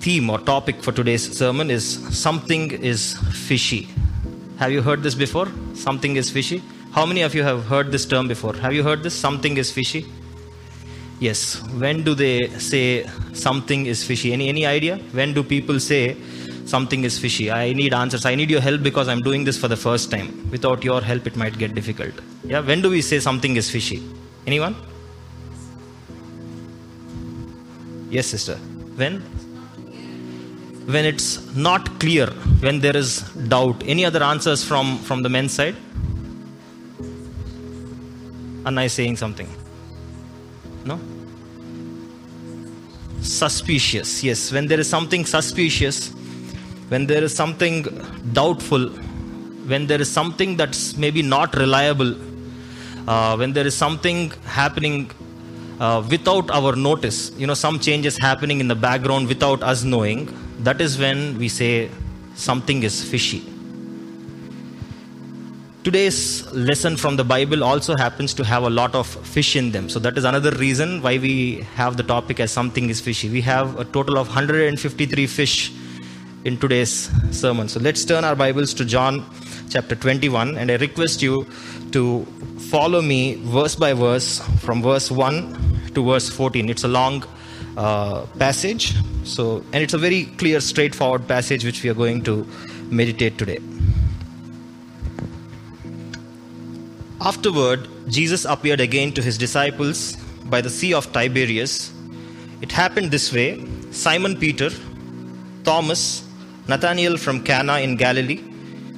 theme or topic for today's sermon is something is fishy. Have you heard this before? Something is fishy. How many of you have heard this term before? Have you heard this? Something is fishy. Yes. When do they say something is fishy? Any any idea? When do people say something is fishy? I need answers. I need your help because I'm doing this for the first time. Without your help, it might get difficult. Yeah. When do we say something is fishy? Anyone? Yes, sister. When? When it's not clear, when there is doubt. Any other answers from, from the men's side? Anna is saying something. No? Suspicious. Yes, when there is something suspicious, when there is something doubtful, when there is something that's maybe not reliable, uh, when there is something happening uh, without our notice, you know, some changes happening in the background without us knowing, that is when we say something is fishy. Today's lesson from the Bible also happens to have a lot of fish in them. So that is another reason why we have the topic as something is fishy. We have a total of 153 fish in today's sermon. So let's turn our Bibles to John chapter 21 and I request you to follow me verse by verse from verse 1 to verse 14. It's a long uh, passage. So and it's a very clear straightforward passage which we are going to meditate today. Afterward, Jesus appeared again to his disciples by the Sea of Tiberias. It happened this way Simon Peter, Thomas, Nathanael from Cana in Galilee,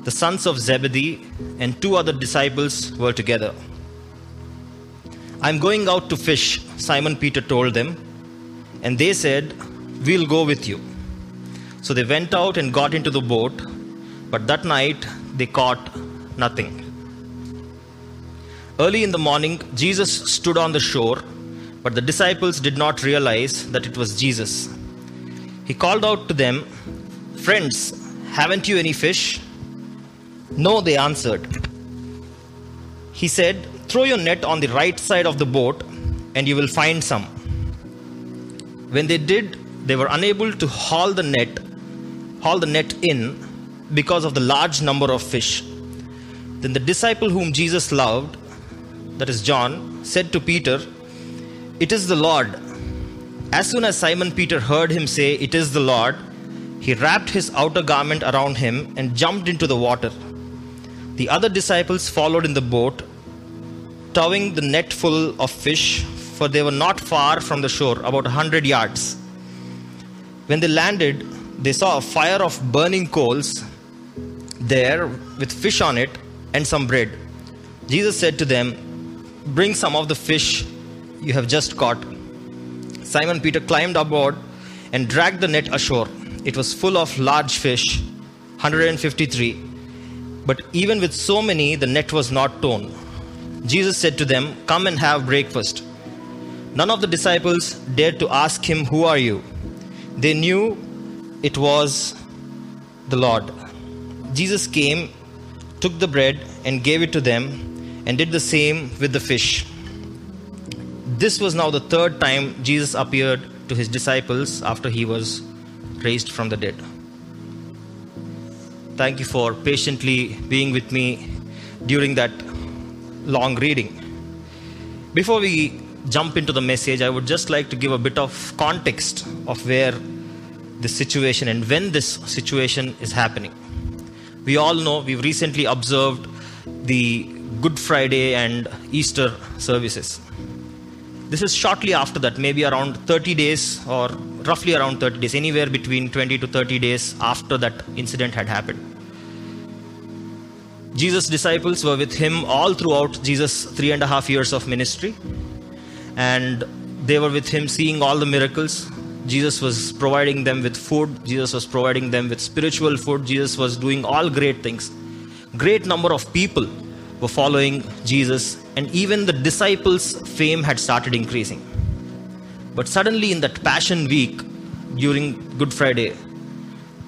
the sons of Zebedee, and two other disciples were together. I'm going out to fish, Simon Peter told them, and they said, We'll go with you. So they went out and got into the boat, but that night they caught nothing. Early in the morning, Jesus stood on the shore, but the disciples did not realize that it was Jesus. He called out to them, Friends, haven't you any fish? No, they answered. He said, Throw your net on the right side of the boat, and you will find some. When they did, they were unable to haul the net, haul the net in because of the large number of fish. Then the disciple whom Jesus loved, that is John, said to Peter, It is the Lord. As soon as Simon Peter heard him say, It is the Lord, he wrapped his outer garment around him and jumped into the water. The other disciples followed in the boat, towing the net full of fish, for they were not far from the shore, about a hundred yards. When they landed, they saw a fire of burning coals there with fish on it and some bread. Jesus said to them, Bring some of the fish you have just caught. Simon Peter climbed aboard and dragged the net ashore. It was full of large fish, 153. But even with so many, the net was not torn. Jesus said to them, Come and have breakfast. None of the disciples dared to ask him, Who are you? They knew it was the Lord. Jesus came, took the bread, and gave it to them, and did the same with the fish. This was now the third time Jesus appeared to his disciples after he was raised from the dead. Thank you for patiently being with me during that long reading. Before we jump into the message, I would just like to give a bit of context of where this situation and when this situation is happening. We all know we've recently observed the Good Friday and Easter services. This is shortly after that, maybe around 30 days or roughly around 30 days, anywhere between 20 to 30 days after that incident had happened. Jesus' disciples were with him all throughout Jesus' three and a half years of ministry, and they were with him seeing all the miracles. Jesus was providing them with food, Jesus was providing them with spiritual food, Jesus was doing all great things. Great number of people were following Jesus, and even the disciples' fame had started increasing. But suddenly, in that Passion Week during Good Friday,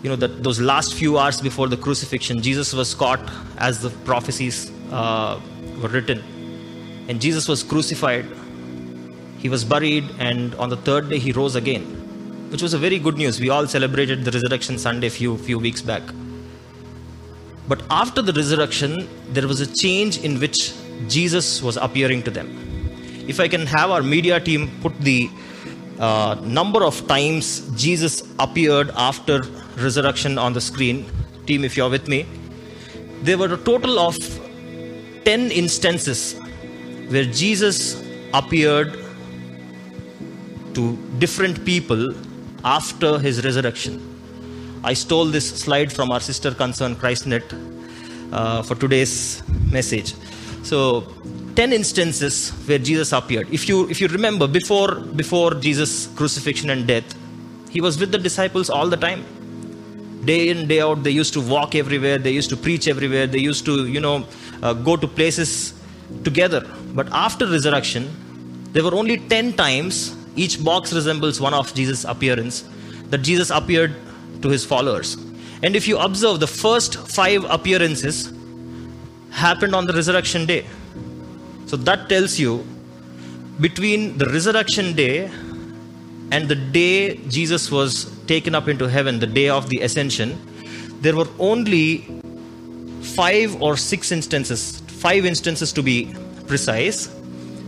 you know, that those last few hours before the crucifixion, Jesus was caught as the prophecies uh, were written. And Jesus was crucified, he was buried, and on the third day, he rose again. which was a very good news. We all celebrated the Resurrection Sunday few few weeks back. But after the resurrection, there was a change in which Jesus was appearing to them. If I can have our media team put the uh, number of times Jesus appeared after resurrection on the screen, team, if you're with me, there were a total of 10 instances where Jesus appeared to different people after his resurrection. I stole this slide from our sister concern ChristNet uh, for today's message. So, 10 instances where Jesus appeared. If you, if you remember, before, before Jesus' crucifixion and death, he was with the disciples all the time. Day in, day out, they used to walk everywhere, they used to preach everywhere, they used to, you know, uh, go to places together. But after resurrection, there were only 10 times, each box resembles one of Jesus' appearance, that Jesus appeared to his followers. And if you observe, the first five appearances happened on the resurrection day. So that tells you between the resurrection day and the day Jesus was taken up into heaven, the day of the ascension, there were only five or six instances, five instances to be precise,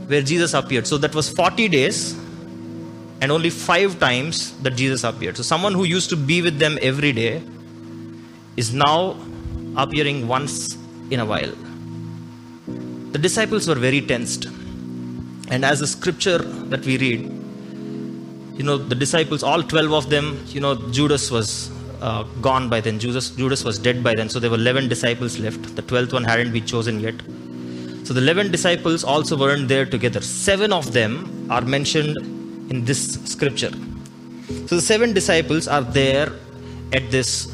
where Jesus appeared. So that was 40 days and only five times that Jesus appeared. So, someone who used to be with them every day is now appearing once in a while. The disciples were very tensed. And as the scripture that we read, you know, the disciples, all 12 of them, you know, Judas was uh, gone by then. Judas, Judas was dead by then. So there were 11 disciples left. The 12th one hadn't been chosen yet. So the 11 disciples also weren't there together. Seven of them are mentioned in this scripture. So the seven disciples are there at this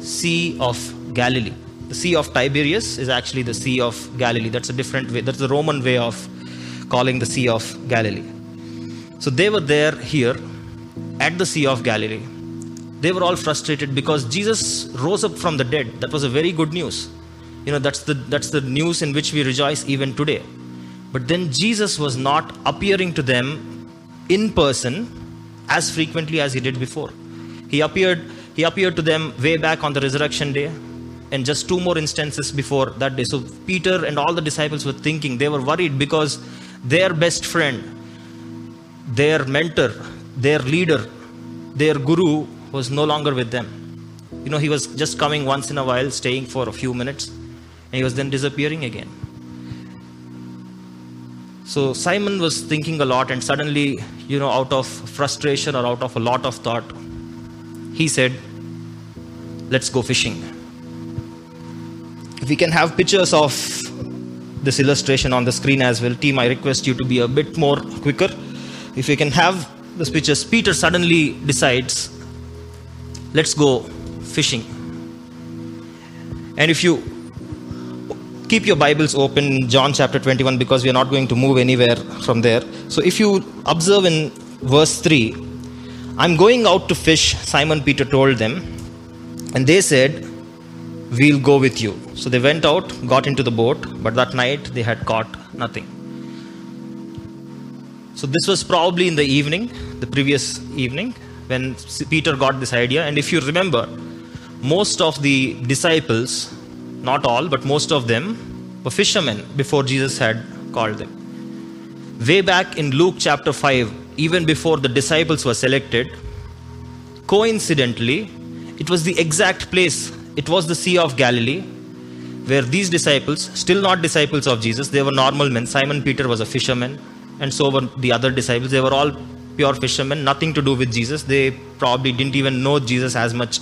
Sea of Galilee. The Sea of Tiberias is actually the Sea of Galilee. That's a different way, that's the Roman way of calling the Sea of Galilee. So they were there here at the Sea of Galilee. They were all frustrated because Jesus rose up from the dead. That was a very good news. You know, that's the, that's the news in which we rejoice even today. But then Jesus was not appearing to them in person as frequently as he did before. He appeared, he appeared to them way back on the resurrection day and just two more instances before that day. So Peter and all the disciples were thinking, they were worried because their best friend, their mentor, their leader, their guru was no longer with them. You know, he was just coming once in a while, staying for a few minutes, and he was then disappearing again. So Simon was thinking a lot, and suddenly, you know, out of frustration or out of a lot of thought, he said, Let's go fishing. If we can have pictures of this illustration on the screen as well, team, I request you to be a bit more quicker. If we can have these pictures, Peter suddenly decides, Let's go fishing. And if you keep your Bibles open John chapter 21 because we are not going to move anywhere from there. So if you observe in verse 3, I'm going out to fish, Simon Peter told them. And they said, We'll go with you. So they went out, got into the boat, but that night they had caught nothing. So this was probably in the evening, the previous evening, when Peter got this idea. And if you remember, most of the disciples not all, but most of them, were fishermen before Jesus had called them. Way back in Luke chapter 5, even before the disciples were selected, coincidentally, it was the exact place, it was the Sea of Galilee, where these disciples, still not disciples of Jesus, they were normal men. Simon Peter was a fisherman, and so were the other disciples. They were all pure fishermen, nothing to do with Jesus. They probably didn't even know Jesus as much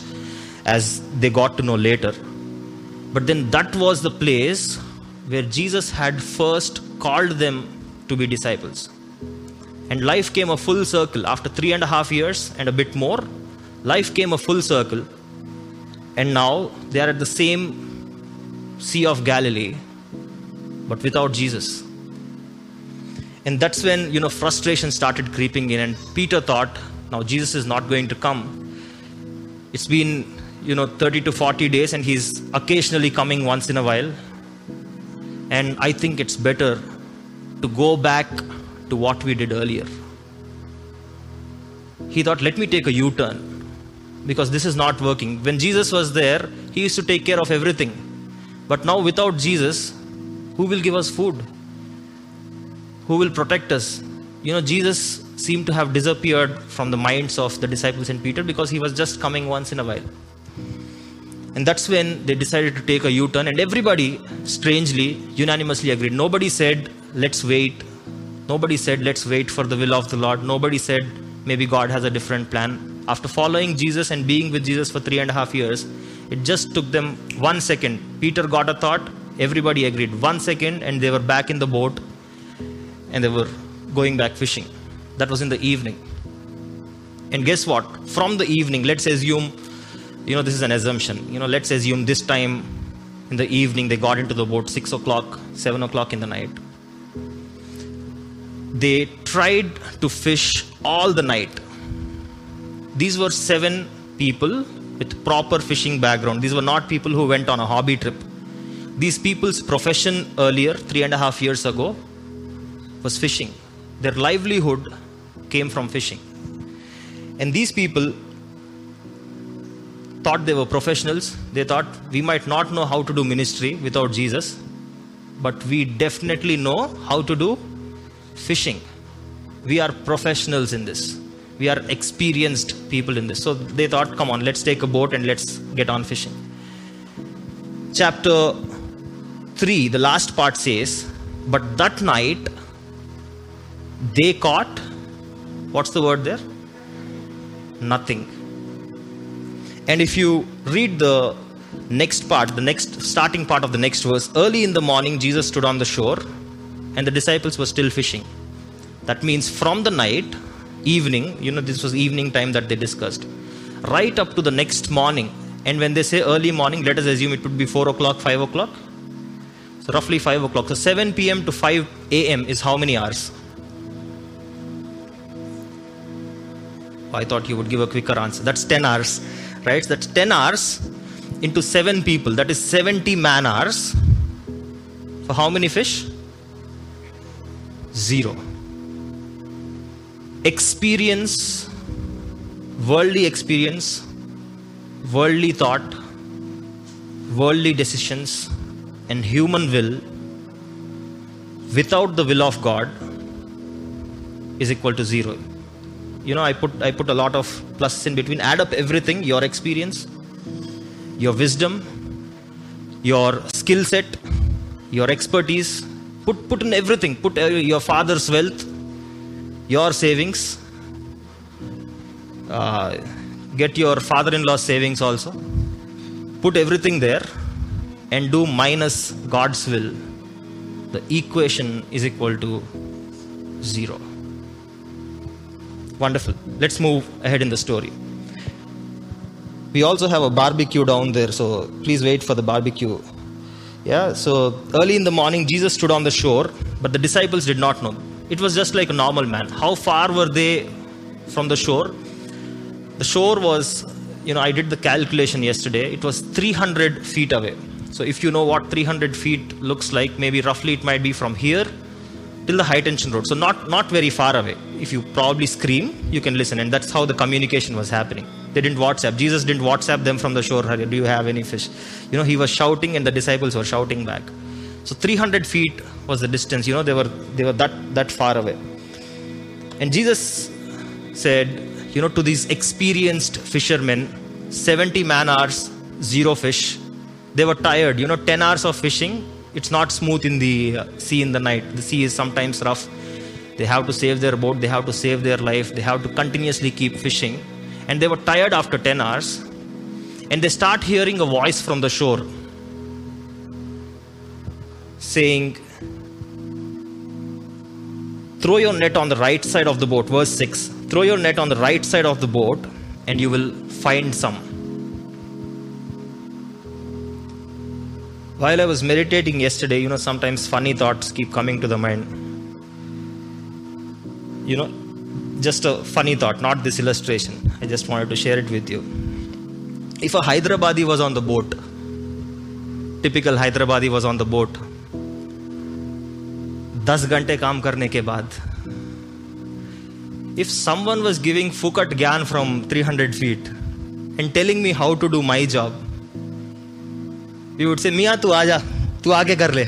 as they got to know later. But then that was the place where Jesus had first called them to be disciples. And life came a full circle. After three and a half years and a bit more, life came a full circle. And now they are at the same Sea of Galilee, but without Jesus. And that's when, you know, frustration started creeping in. And Peter thought, now Jesus is not going to come. It's been you know 30 to 40 days and he's occasionally coming once in a while and i think it's better to go back to what we did earlier he thought, let me take a U turn because this is not working. When Jesus was there, he used to take care of everything. But now, without Jesus, who will give us food? Who will protect us? You know, Jesus seemed to have disappeared from the minds of the disciples and Peter because he was just coming once in a while. And that's when they decided to take a U turn, and everybody, strangely, unanimously agreed. Nobody said, let's wait. Nobody said, let's wait for the will of the Lord. Nobody said, maybe God has a different plan. After following Jesus and being with Jesus for three and a half years, it just took them one second. Peter got a thought, everybody agreed. One second, and they were back in the boat and they were going back fishing. That was in the evening. And guess what? From the evening, let's assume, you know, this is an assumption. You know, let's assume this time in the evening they got into the boat, 6 o'clock, 7 o'clock in the night. They tried to fish all the night. These were seven people with proper fishing background. These were not people who went on a hobby trip. These people's profession earlier, three and a half years ago, was fishing. Their livelihood came from fishing. And these people thought they were professionals. They thought we might not know how to do ministry without Jesus, but we definitely know how to do fishing. We are professionals in this. We are experienced people in this. So they thought, come on, let's take a boat and let's get on fishing. Chapter 3, the last part says, But that night they caught, what's the word there? Nothing. And if you read the next part, the next starting part of the next verse, early in the morning, Jesus stood on the shore and the disciples were still fishing. That means from the night, evening, you know, this was evening time that they discussed, right up to the next morning. And when they say early morning, let us assume it would be 4 o'clock, 5 o'clock. So roughly 5 o'clock. So 7 p.m. to 5 a.m. is how many hours? Oh, I thought you would give a quicker answer. That's 10 hours, right? That's 10 hours into 7 people. That is 70 man hours. For how many fish? Zero. Experience, worldly experience, worldly thought, worldly decisions, and human will without the will of God is equal to zero you know i put i put a lot of pluses in between. Add up everything your experience your wisdom your skill set your expertise. Put put in everything. Put uh, your father's wealth your savings. Uh, get your father-in-law's savings also. Put everything there and do minus god's will. The equation is equal to zero Wonderful. Let's move ahead in the story. We also have a barbecue down there, so please wait for the barbecue. Yeah, so early in the morning, Jesus stood on the shore, but the disciples did not know. It was just like a normal man. How far were they from the shore? The shore was, you know, I did the calculation yesterday, it was 300 feet away. So if you know what 300 feet looks like, maybe roughly it might be from here till the high tension road. So not not very far away. If you probably scream, you can listen, and that's how the communication was happening. They didn't WhatsApp. Jesus didn't WhatsApp them from the shore. Do you have any fish? You know, he was shouting, and the disciples were shouting back. So 300 feet was the distance. You know, they were they were that that far away. And Jesus said, you know, to these experienced fishermen, 70 man hours, zero fish. They were tired. You know, 10 hours of fishing it's not smooth in the uh, sea in the night. The sea is sometimes rough. They have to save their boat, they have to save their life, they have to continuously keep fishing. And they were tired after 10 hours. And they start hearing a voice from the shore saying, Throw your net on the right side of the boat. Verse 6 Throw your net on the right side of the boat, and you will find some. While I was meditating yesterday, you know, sometimes funny thoughts keep coming to the mind. you know, just a funny thought, not this illustration. I just wanted to share it with you. If a Hyderabadi was on the boat, typical Hyderabadi was on the boat दस घंटे काम करने के बाद if someone was giving फुकट ज्ञान from three hundred feet and telling me how to do my job you would say मियाँ तू आ जा तू आगे कर ले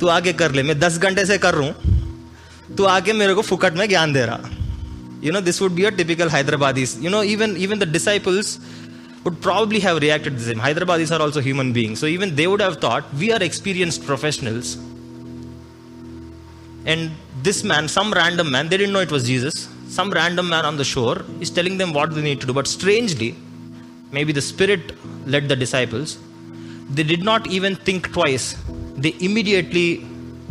तू आगे कर ले मैं दस घंटे से कर रहा हूँ तू आके मेरे को फुकट में ज्ञान दे रहा you know this would be a typical hyderabadis you know even even the disciples would probably have reacted the same hyderabadis are also human beings so even they would have thought we are experienced professionals and this man some random man they didn't know it was jesus some random man on the shore is telling them what they need to do but strangely maybe the spirit led the disciples they did not even think twice they immediately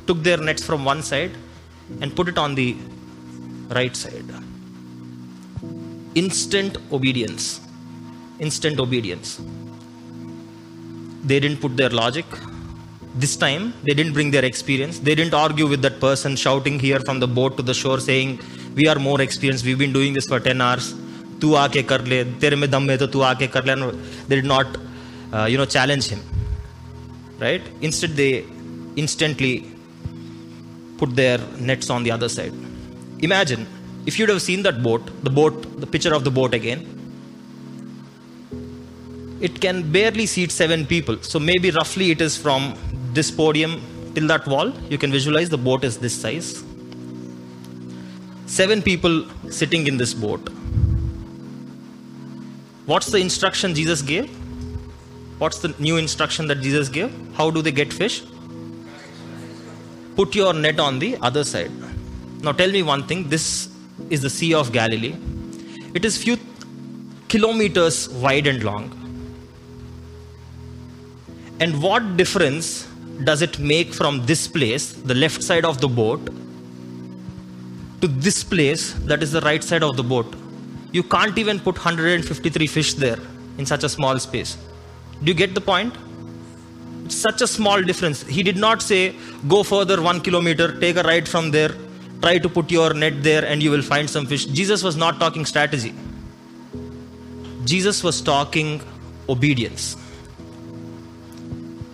took their nets from one side and put it on the right side. Instant obedience. Instant obedience. They didn't put their logic. This time, they didn't bring their experience. They didn't argue with that person shouting here from the boat to the shore saying, We are more experienced. We've been doing this for 10 hours. तू आके कर ले तेरे में दम है तो तू आके कर ले they did not uh, you know challenge him right instead they instantly put their nets on the other side. Imagine if you'd have seen that boat the boat the picture of the boat again it can barely seat seven people. So maybe roughly it is from this podium till that wall. You can visualize the boat is this size. Seven people sitting in this boat. What's the instruction jesus gave? What's the new instruction that Jesus gave? How do they get fish? Put your net on the other side. Now tell me one thing this is the Sea of Galilee. It is few kilometers wide and long. And what difference does it make from this place, the left side of the boat, to this place that is the right side of the boat? You can't even put 153 fish there in such a small space. Do you get the point? Such a small difference. He did not say, go further one kilometer, take a right from there, try to put your net there, and you will find some fish. Jesus was not talking strategy. Jesus was talking obedience.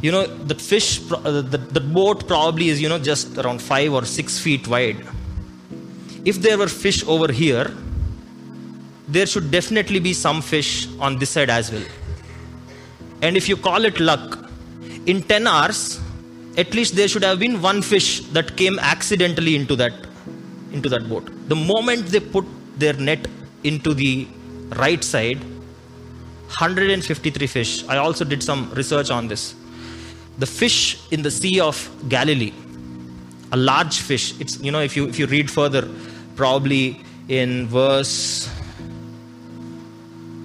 You know, the fish, uh, the, the boat probably is, you know, just around five or six feet wide. If there were fish over here, there should definitely be some fish on this side as well. And if you call it luck, in 10 hours, at least there should have been one fish that came accidentally into that into that boat. The moment they put their net into the right side, 153 fish. I also did some research on this. The fish in the Sea of Galilee, a large fish. It's you know if you if you read further, probably in verse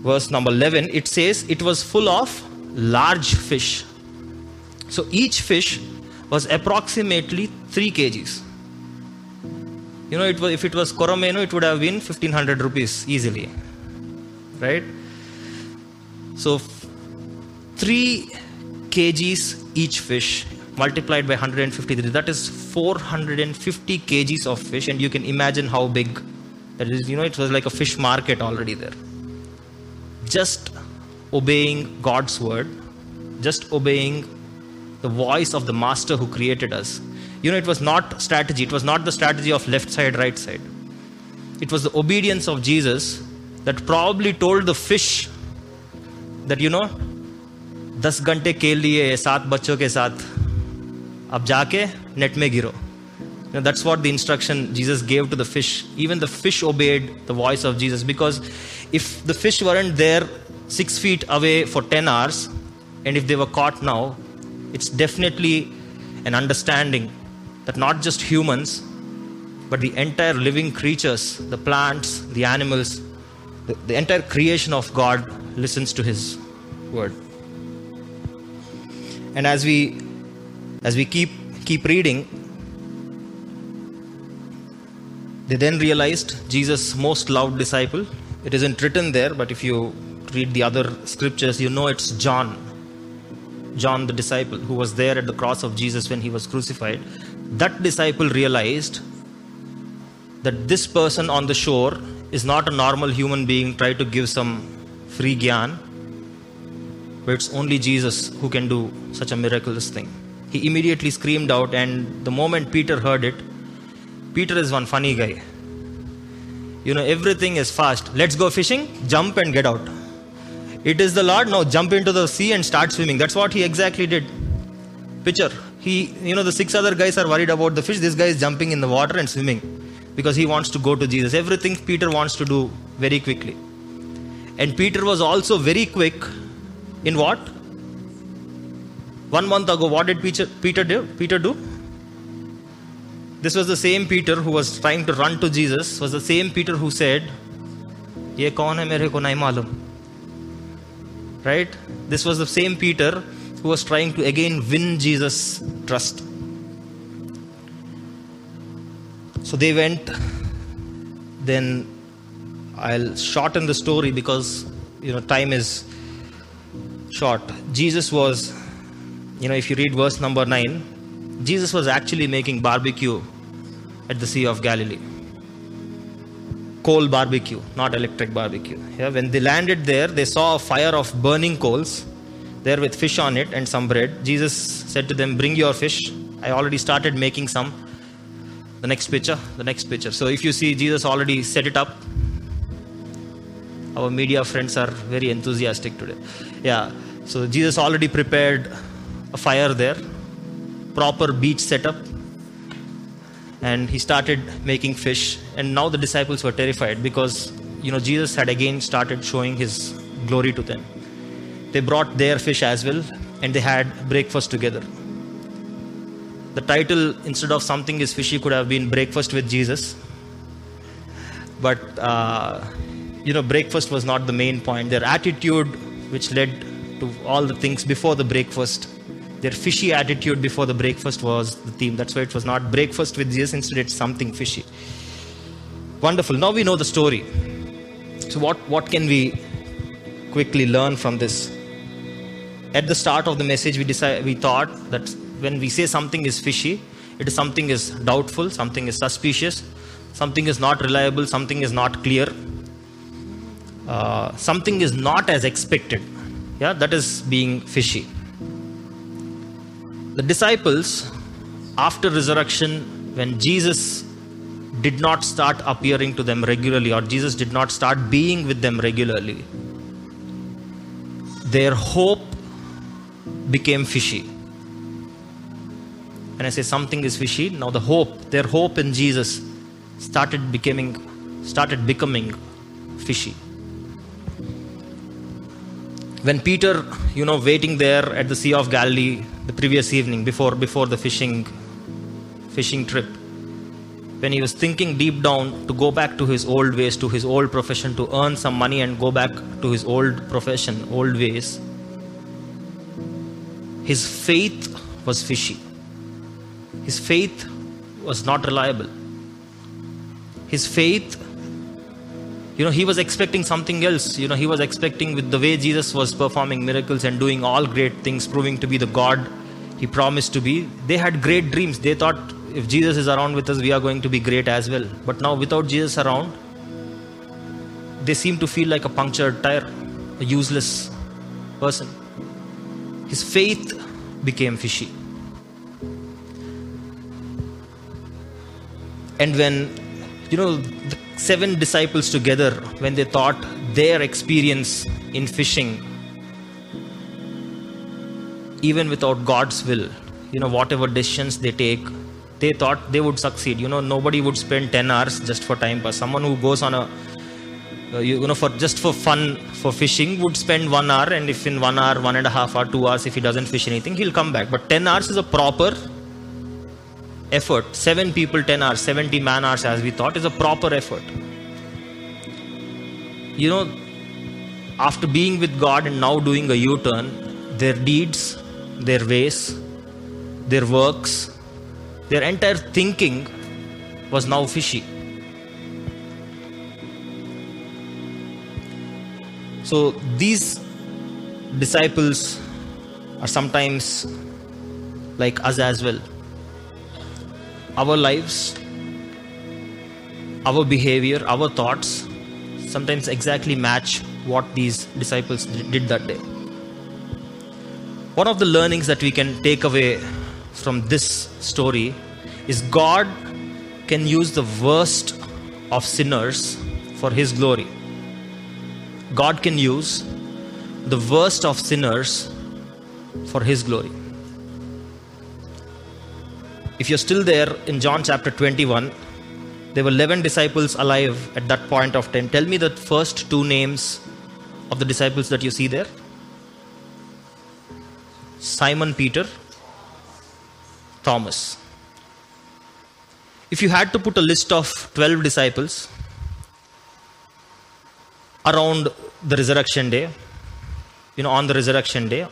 verse number 11, it says it was full of large fish. So each fish was approximately 3 kgs. You know, it was, if it was Coromeno, it would have been 1500 rupees easily. Right? So 3 kgs each fish multiplied by 153 that is 450 kgs of fish and you can imagine how big that is you know it was like a fish market already there just obeying God's word, just obeying the voice of the master who created us. You know, it was not strategy, it was not the strategy of left side, right side. It was the obedience of Jesus that probably told the fish that, you know, दस घंटे खेल लिए सात बच्चों के साथ अब जाके नेट में गिरो you know, that's what the instruction Jesus gave to the fish. Even the fish obeyed the voice of Jesus because if the fish weren't there six feet away for 10 hours, and if they were caught now, it's definitely an understanding that not just humans, but the entire living creatures, the plants, the animals, the, the entire creation of God listens to His word. And as we as we keep keep reading, they then realized Jesus' most loved disciple. It isn't written there, but if you read the other scriptures, you know it's John. John the disciple who was there at the cross of Jesus when he was crucified. That disciple realized that this person on the shore is not a normal human being try to give some free gyan, but it's only Jesus who can do such a miraculous thing. He immediately screamed out, and the moment Peter heard it, Peter is one funny guy. You know, everything is fast. Let's go fishing, jump and get out. It is the Lord, now jump into the sea and start swimming. That's what he exactly did. Picture. He, you know, the six other guys are worried about the fish. This guy is jumping in the water and swimming because he wants to go to Jesus. Everything Peter wants to do very quickly. And Peter was also very quick in what? One month ago, what did Peter, Peter do? Peter do? This was the same Peter who was trying to run to Jesus, was the same Peter who said, Ye kaun hai mere malum. Right? This was the same Peter who was trying to again win Jesus' trust. So they went, then I'll shorten the story because you know time is short. Jesus was, you know, if you read verse number 9, Jesus was actually making barbecue at the Sea of Galilee. Coal barbecue, not electric barbecue. Yeah, when they landed there, they saw a fire of burning coals there with fish on it and some bread. Jesus said to them, Bring your fish. I already started making some. The next picture, the next picture. So if you see, Jesus already set it up. Our media friends are very enthusiastic today. Yeah, so Jesus already prepared a fire there, proper beach setup, and he started making fish. And now the disciples were terrified because you know Jesus had again started showing his glory to them. They brought their fish as well, and they had breakfast together. The title, instead of something is fishy, could have been breakfast with Jesus. But uh, you know, breakfast was not the main point. Their attitude, which led to all the things before the breakfast, their fishy attitude before the breakfast was the theme. That's why it was not breakfast with Jesus, instead, it's something fishy. Wonderful. Now we know the story. So, what, what can we quickly learn from this? At the start of the message, we, decide, we thought that when we say something is fishy, it is something is doubtful, something is suspicious, something is not reliable, something is not clear, uh, something is not as expected. Yeah, that is being fishy. The disciples, after resurrection, when Jesus did not start appearing to them regularly, or Jesus did not start being with them regularly, their hope became fishy. When I say something is fishy, now the hope, their hope in Jesus started becoming started becoming fishy. When Peter, you know, waiting there at the Sea of Galilee the previous evening before before the fishing fishing trip, when he was thinking deep down to go back to his old ways, to his old profession, to earn some money and go back to his old profession, old ways, his faith was fishy. His faith was not reliable. His faith, you know, he was expecting something else. You know, he was expecting with the way Jesus was performing miracles and doing all great things, proving to be the God he promised to be. They had great dreams. They thought if Jesus is around with us, we are going to be great as well. But now, without Jesus around, they seem to feel like a punctured tire, a useless person. His faith became fishy. And when, you know, the seven disciples together, when they thought their experience in fishing, even without God's will, you know, whatever decisions they take, they thought they would succeed. You know, nobody would spend 10 hours just for time pass. Someone who goes on a uh, you know for just for fun for fishing would spend one hour and if in one hour one and a half hour two hours if he doesn't fish anything he'll come back but 10 hours is a proper effort seven people 10 hours 70 man hours as we thought is a proper effort you know after being with god and now doing a u-turn their deeds their ways their works their entire thinking was now fishy So these disciples are sometimes like us as well. Our lives, our behavior, our thoughts sometimes exactly match what these disciples did that day. One of the learnings that we can take away from this story is God can use the worst of sinners for His glory. God can use the worst of sinners for His glory. If you're still there in John chapter 21, there were 11 disciples alive at that point of time. Tell me the first two names of the disciples that you see there Simon Peter, Thomas. If you had to put a list of 12 disciples around the resurrection day, you know, on the resurrection day,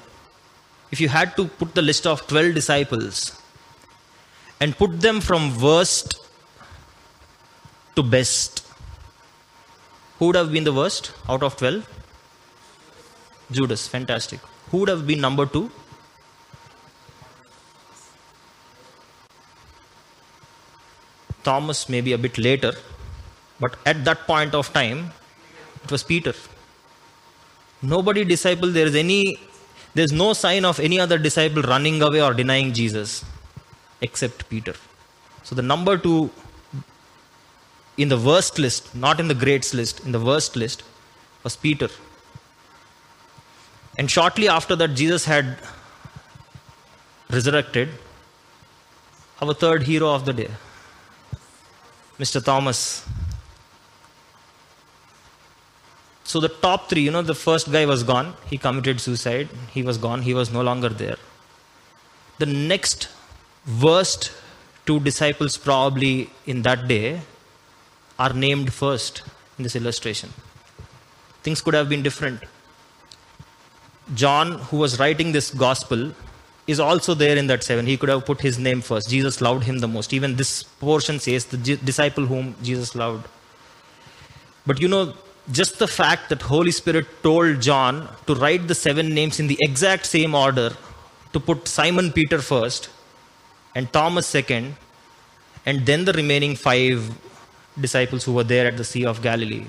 if you had to put the list of 12 disciples and put them from worst to best, who would have been the worst out of 12? Judas, fantastic. Who would have been number two? Thomas, maybe a bit later, but at that point of time, it was Peter. Nobody disciple, there is any, there's no sign of any other disciple running away or denying Jesus except Peter. So the number two in the worst list, not in the greats list, in the worst list, was Peter. And shortly after that, Jesus had resurrected our third hero of the day, Mr. Thomas. So the top three, you know, the first guy was gone. He committed suicide. He was gone. He was no longer there. The next worst two disciples, probably in that day, are named first in this illustration. Things could have been different. John, who was writing this gospel, is also there in that seven. He could have put his name first. Jesus loved him the most. Even this portion says the disciple whom Jesus loved. But you know, just the fact that Holy Spirit told John to write the seven names in the exact same order, to put Simon Peter first, and Thomas second, and then the remaining five disciples who were there at the Sea of Galilee,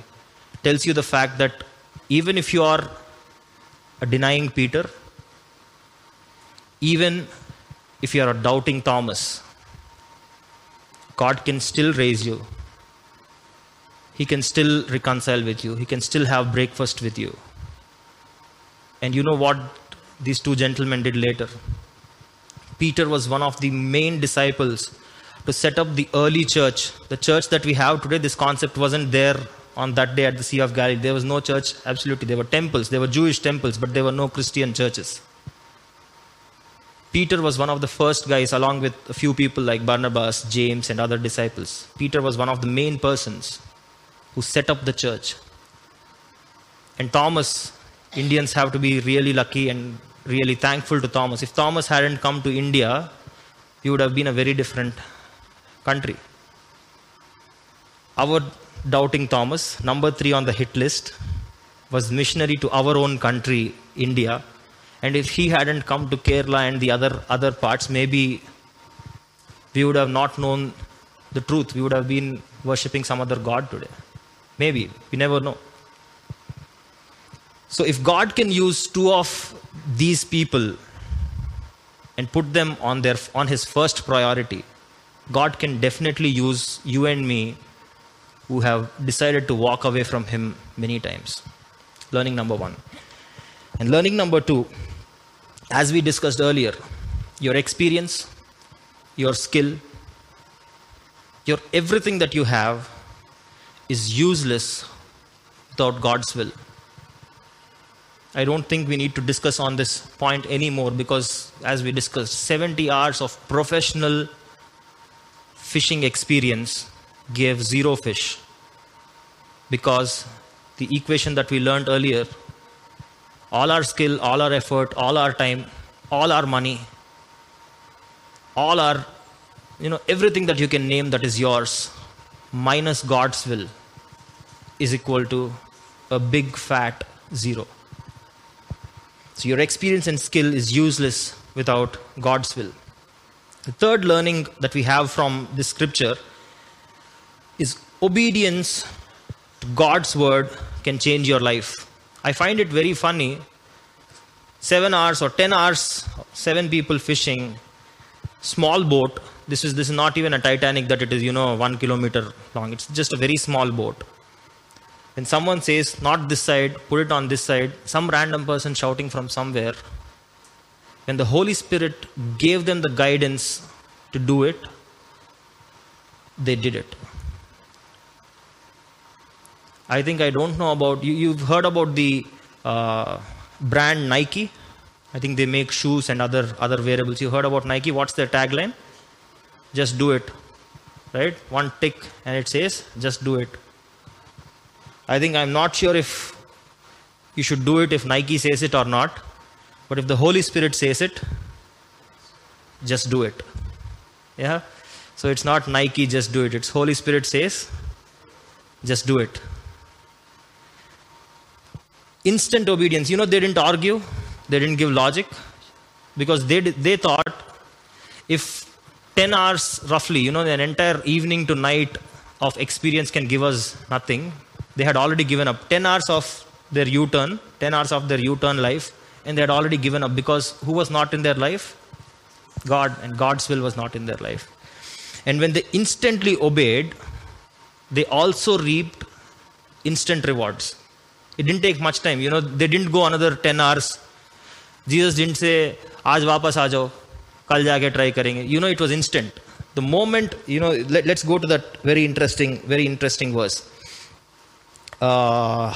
tells you the fact that even if you are denying Peter, even if you are a doubting Thomas, God can still raise you. He can still reconcile with you. He can still have breakfast with you. And you know what these two gentlemen did later? Peter was one of the main disciples to set up the early church. The church that we have today, this concept wasn't there on that day at the Sea of Galilee. There was no church, absolutely. There were temples, there were Jewish temples, but there were no Christian churches. Peter was one of the first guys, along with a few people like Barnabas, James, and other disciples. Peter was one of the main persons who set up the church. And Thomas, Indians have to be really lucky and really thankful to Thomas. If Thomas hadn't come to India, he would have been a very different country. Our doubting Thomas, number three on the hit list, was missionary to our own country, India. And if he hadn't come to Kerala and the other, other parts, maybe we would have not known the truth. We would have been worshipping some other God today. Maybe. We never know. So if God can use two of these people and put them on their on his first priority, God can definitely use you and me who have decided to walk away from Him many times. Learning number one. And learning number two, as we discussed earlier, your experience, your skill, your everything that you have is useless without God's will. I don't think we need to discuss on this point anymore because, as we discussed, 70 hours of professional fishing experience gave zero fish because the equation that we learned earlier all our skill, all our effort, all our time, all our money, all our, you know, everything that you can name that is yours, minus God's will, is equal to a big fat zero. So your experience and skill is useless without God's will. The third learning that we have from this scripture is obedience to God's word can change your life. I find it very funny. Seven hours or ten hours, seven people fishing, small boat. This is this is not even a Titanic that it is, you know, one kilometer long. It's just a very small boat. When someone says, not this side, put it on this side, some random person shouting from somewhere, when the Holy Spirit gave them the guidance to do it, they did it. I think I don't know about you. You've heard about the uh, brand Nike. I think they make shoes and other other wearables. You heard about Nike? What's their tagline? Just do it, right? One tick, and it says, "Just do it." I think I'm not sure if you should do it if Nike says it or not, but if the Holy Spirit says it, just do it. Yeah? So it's not Nike, just do it. It's Holy Spirit says, just do it. Instant obedience. You know, they didn't argue, they didn't give logic, because they, they thought if 10 hours roughly, you know, an entire evening to night of experience can give us nothing, they had already given up 10 hours of their U turn, 10 hours of their U turn life, and they had already given up because who was not in their life? God, and God's will was not in their life. And when they instantly obeyed, they also reaped instant rewards. It didn't take much time. You know, they didn't go another 10 hours. Jesus didn't say, आज वापस आ जाओ कल जाके try करेंगे you know it was instant the moment you know let, let's go to that very interesting very interesting verse uh,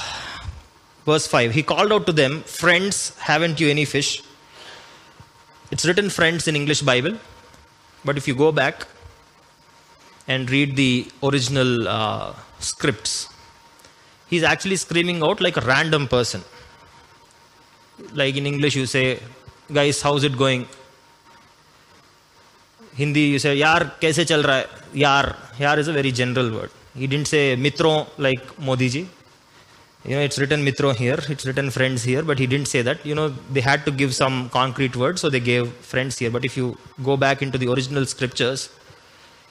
verse 5 he called out to them friends haven't you any fish it's written friends in english bible but if you go back and read the original uh, scripts he's actually screaming out like a random person. Like in english you say guys how's it going? Hindi you say yaar kaise chal raha hai? Yaar yaar is a very general word. He didn't say mitro like modi ji. You know it's written mitro here. It's written friends here but he didn't say that. You know they had to give some concrete words so they gave friends here. But if you go back into the original scriptures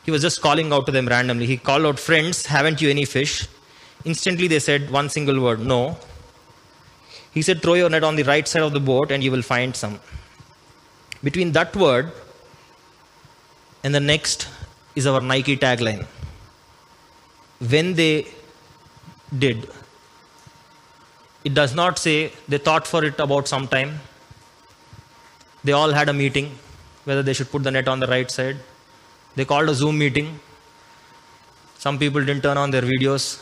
he was just calling out to them randomly. He called out friends haven't you any fish instantly they said one single word no he said throw your net on the right side of the boat and you will find some between that word and the next is our nike tagline when they did it does not say they thought for it about some time. They all had a meeting whether they should put the net on the right side. They called a Zoom meeting. Some people didn't turn on their videos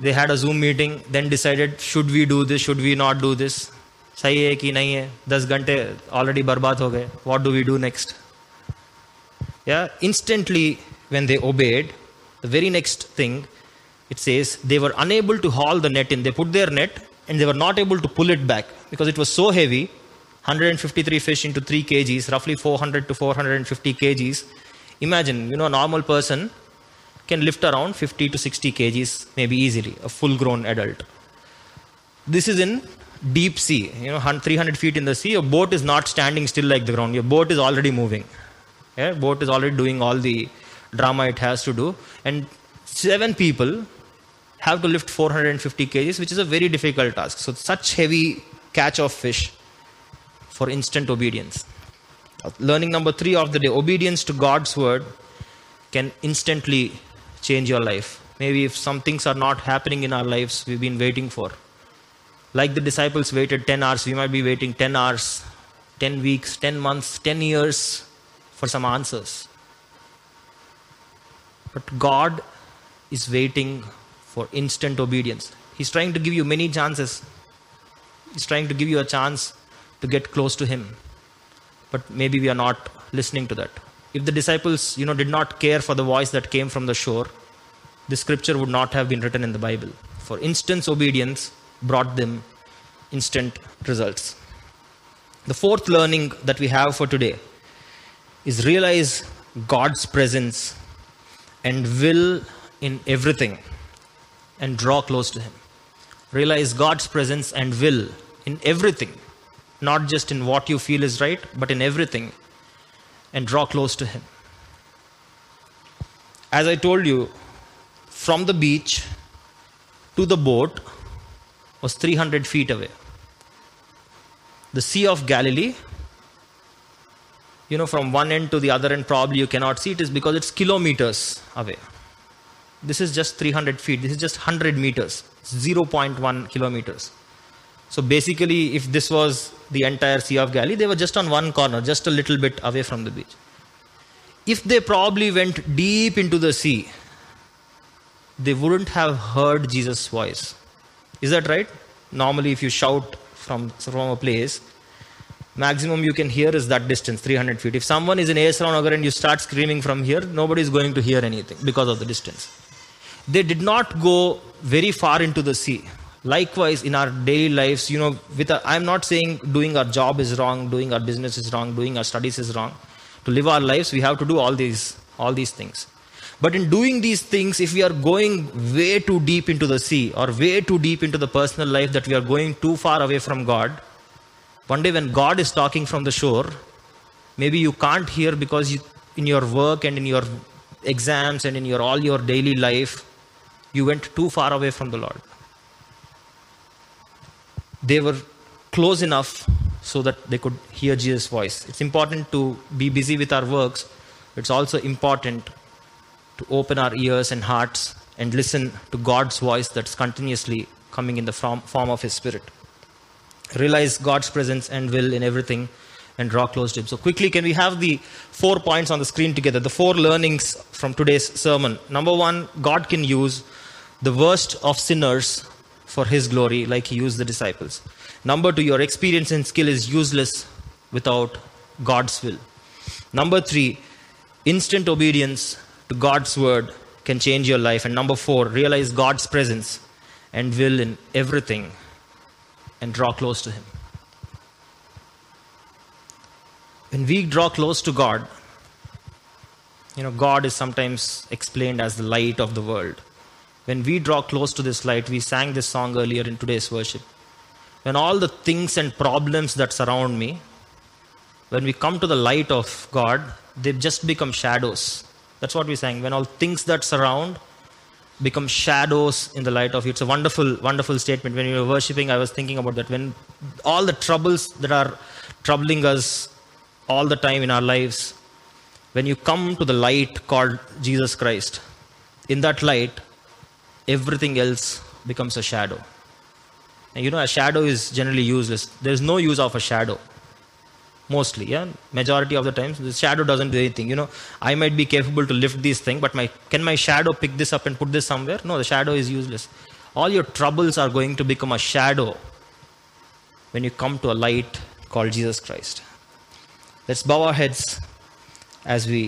They had a Zoom meeting, then decided should we do this, should we not do this. सही है कि नहीं है दस घंटे already बर्बाद हो गए what do we do next या instantly when they obeyed the very next thing it says they were unable to haul the net in. They put their net and they were not able to pull it back because it was so heavy 153 fish into 3 kgs, roughly 400 to 450 kgs. Imagine, you know, a normal person can lift around 50 to 60 kgs, maybe easily, a full grown adult. This is in deep sea, you know, 300 feet in the sea. Your boat is not standing still like the ground, your boat is already moving. Yeah, boat is already doing all the drama it has to do. And seven people have to lift 450 kgs, which is a very difficult task. So, such heavy catch of fish for instant obedience. Learning number three of the day obedience to God's word can instantly change your life. Maybe if some things are not happening in our lives, we've been waiting for. Like the disciples waited 10 hours, we might be waiting 10 hours, 10 weeks, 10 months, 10 years for some answers. But God is waiting for instant obedience. He's trying to give you many chances. He's trying to give you a chance to get close to Him. But maybe we are not listening to that. If the disciples, you know, did not care for the voice that came from the shore, the scripture would not have been written in the Bible. For instant obedience brought them instant results. The fourth learning that we have for today is realize God's presence and will in everything and draw close to Him. Realize God's presence and will in everything, not just in what you feel is right, but in everything, and draw close to Him. As I told you, from the beach to the boat was 300 feet away. The Sea of Galilee, you know, from one end to the other end, probably you cannot see it, is because it's kilometers away. This is just 300 feet. This is just 100 meters, 0.1 kilometers. So basically, if this was the entire Sea of Galilee, they were just on one corner, just a little bit away from the beach. If they probably went deep into the sea, they wouldn't have heard Jesus' voice. Is that right? Normally, if you shout from, from a place, maximum you can hear is that distance 300 feet if someone is in Esra Nagar and you start screaming from here nobody is going to hear anything because of the distance they did not go very far into the sea likewise in our daily lives you know with i i'm not saying doing our job is wrong doing our business is wrong doing our studies is wrong to live our lives we have to do all these all these things but in doing these things if we are going way too deep into the sea or way too deep into the personal life that we are going too far away from god one day when God is talking from the shore, maybe you can't hear because you, in your work and in your exams and in your all your daily life, you went too far away from the Lord. They were close enough so that they could hear Jesus' voice. It's important to be busy with our works. It's also important to open our ears and hearts and listen to God's voice that's continuously coming in the form, form of His Spirit realize God's presence and will in everything and draw close to Him. So, quickly, can we have the four points on the screen together? The four learnings from today's sermon. Number one, God can use the worst of sinners for His glory, like He used the disciples. Number two, your experience and skill is useless without God's will. Number three, instant obedience to God's word can change your life. And number four, realize God's presence and will in everything and draw close to Him. When we draw close to God, you know, God is sometimes explained as the light of the world. When we draw close to this light, we sang this song earlier in today's worship. When all the things and problems that surround me, when we come to the light of God, they just become shadows. That's what we sang. When all things that surround become shadows in the light of you. It's a wonderful, wonderful statement. When you were worshiping, I was thinking about that. When all the troubles that are troubling us all the time in our lives, when you come to the light called Jesus Christ, in that light, everything else becomes a shadow. And you know, a shadow is generally useless. There's no use of a shadow mostly. Yeah majority of the times the shadow doesn't do anything. You know i might be capable to lift this thing but my can my shadow pick this up and put this somewhere? No the shadow is useless. All your troubles are going to become a shadow when you come to a light called jesus christ. Let's bow our heads as we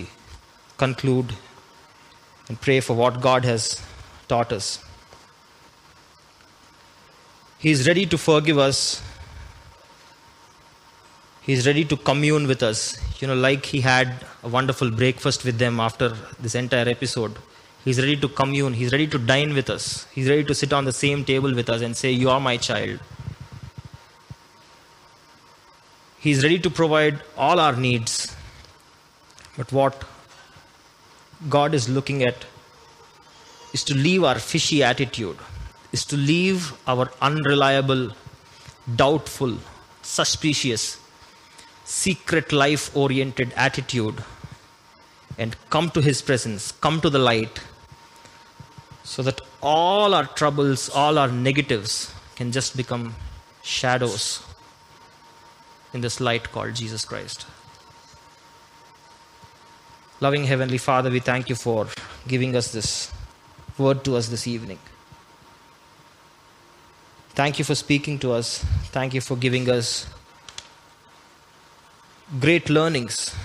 conclude and pray for what god has taught us he is ready to forgive us He's ready to commune with us. You know, like he had a wonderful breakfast with them after this entire episode. He's ready to commune. He's ready to dine with us. He's ready to sit on the same table with us and say, You are my child. He's ready to provide all our needs. But what God is looking at is to leave our fishy attitude, is to leave our unreliable, doubtful, suspicious, secret life oriented attitude and come to His presence, come to the light, so that all our troubles, all our negatives can just become shadows in this light called Jesus Christ. Loving Heavenly Father, we thank you for giving us this word to us this evening. Thank you for speaking to us. Thank you for giving us great learnings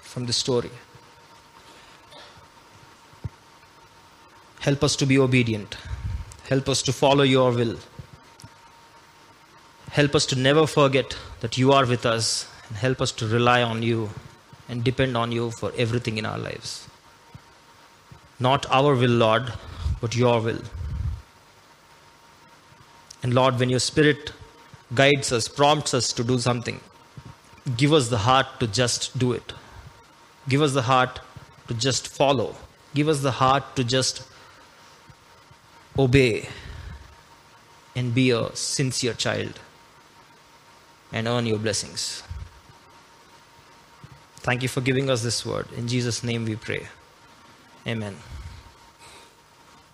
from the story. Help us to be obedient. Help us to follow your will. Help us to never forget that you are with us and help us to rely on you and depend on you for everything in our lives. Not our will, Lord, but your will. And Lord, when your spirit guides us, prompts us to do something, give us the heart to just do it. Give us the heart to just follow. Give us the heart to just obey and be a sincere child and earn your blessings. Thank you for giving us this word. In Jesus' name we pray. Amen.